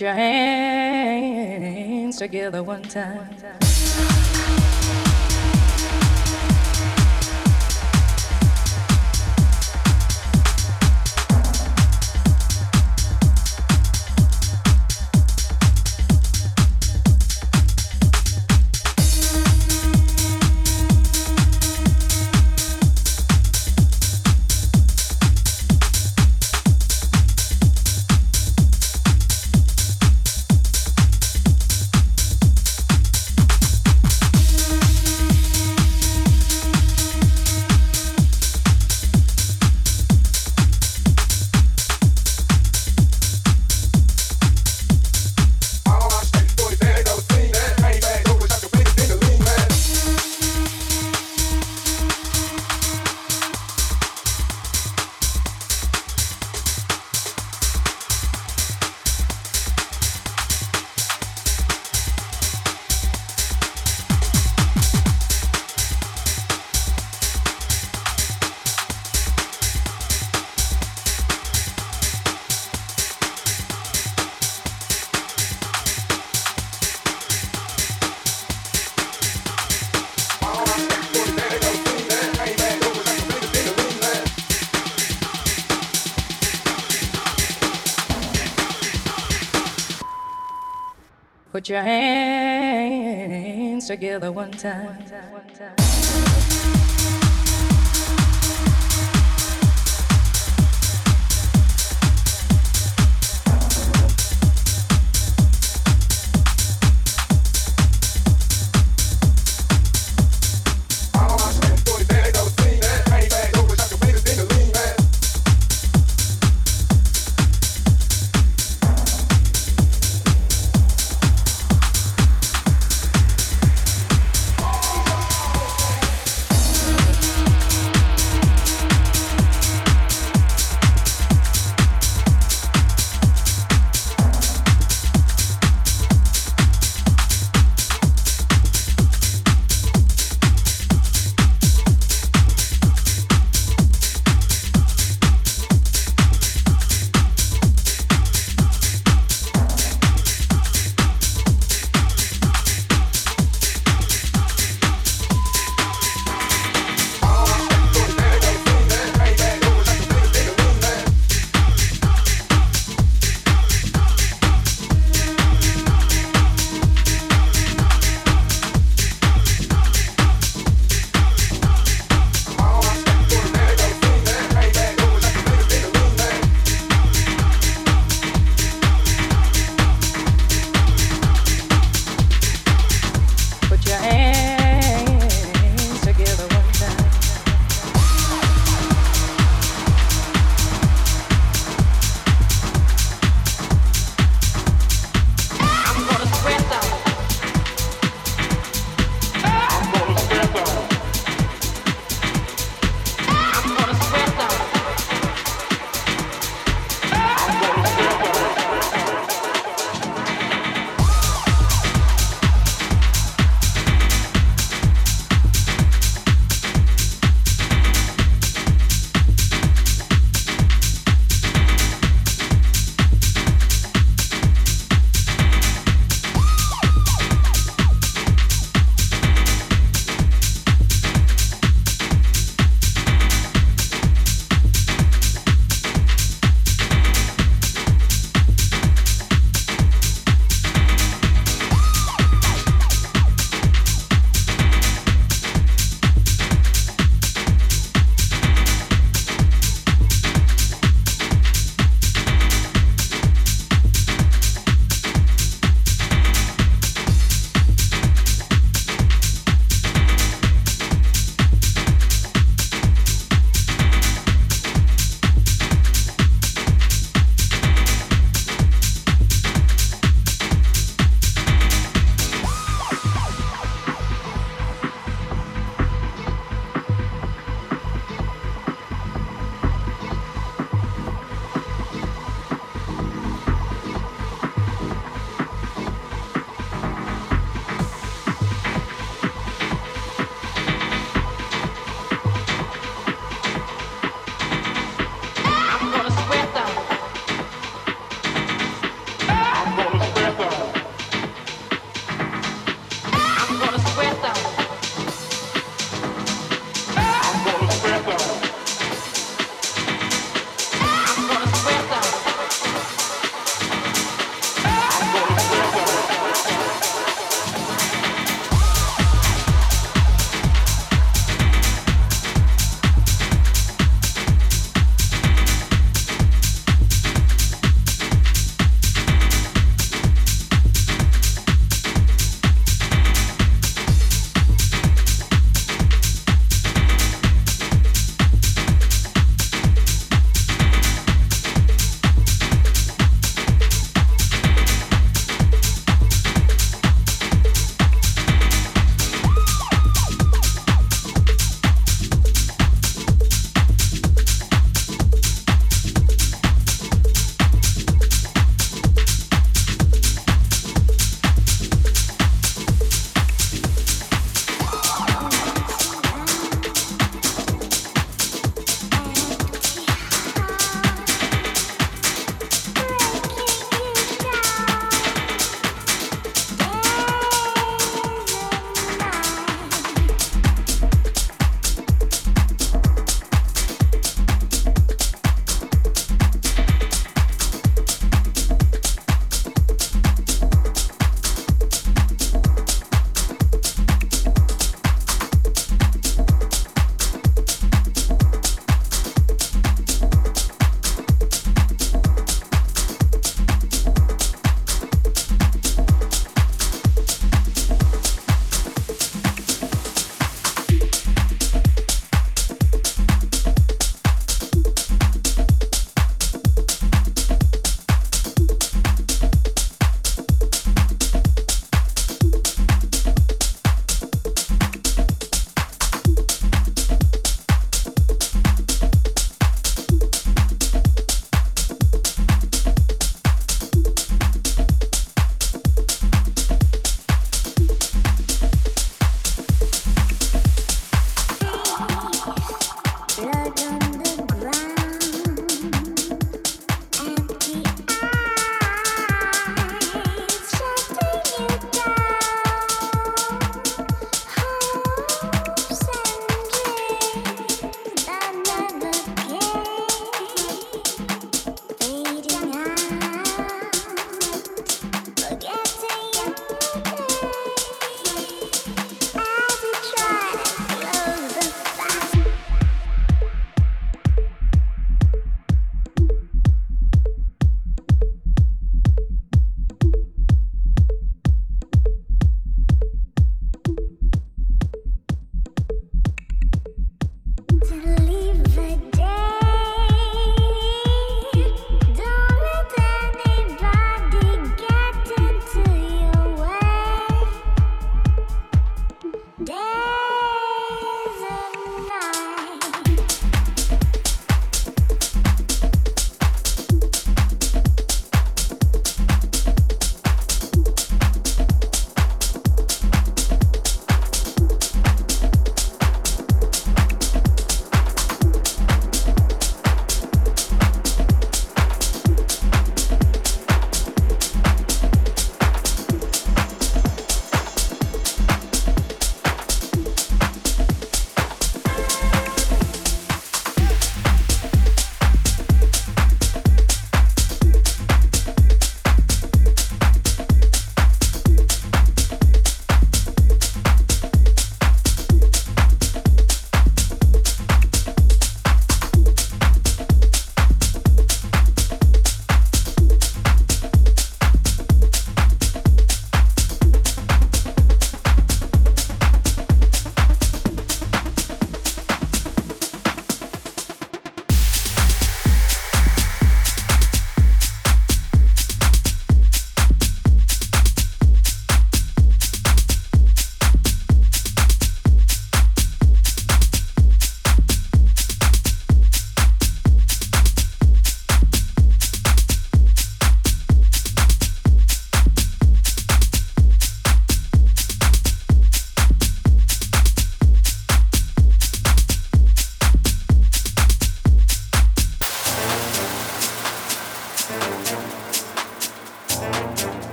Put your hands together one time. Your hands together one time.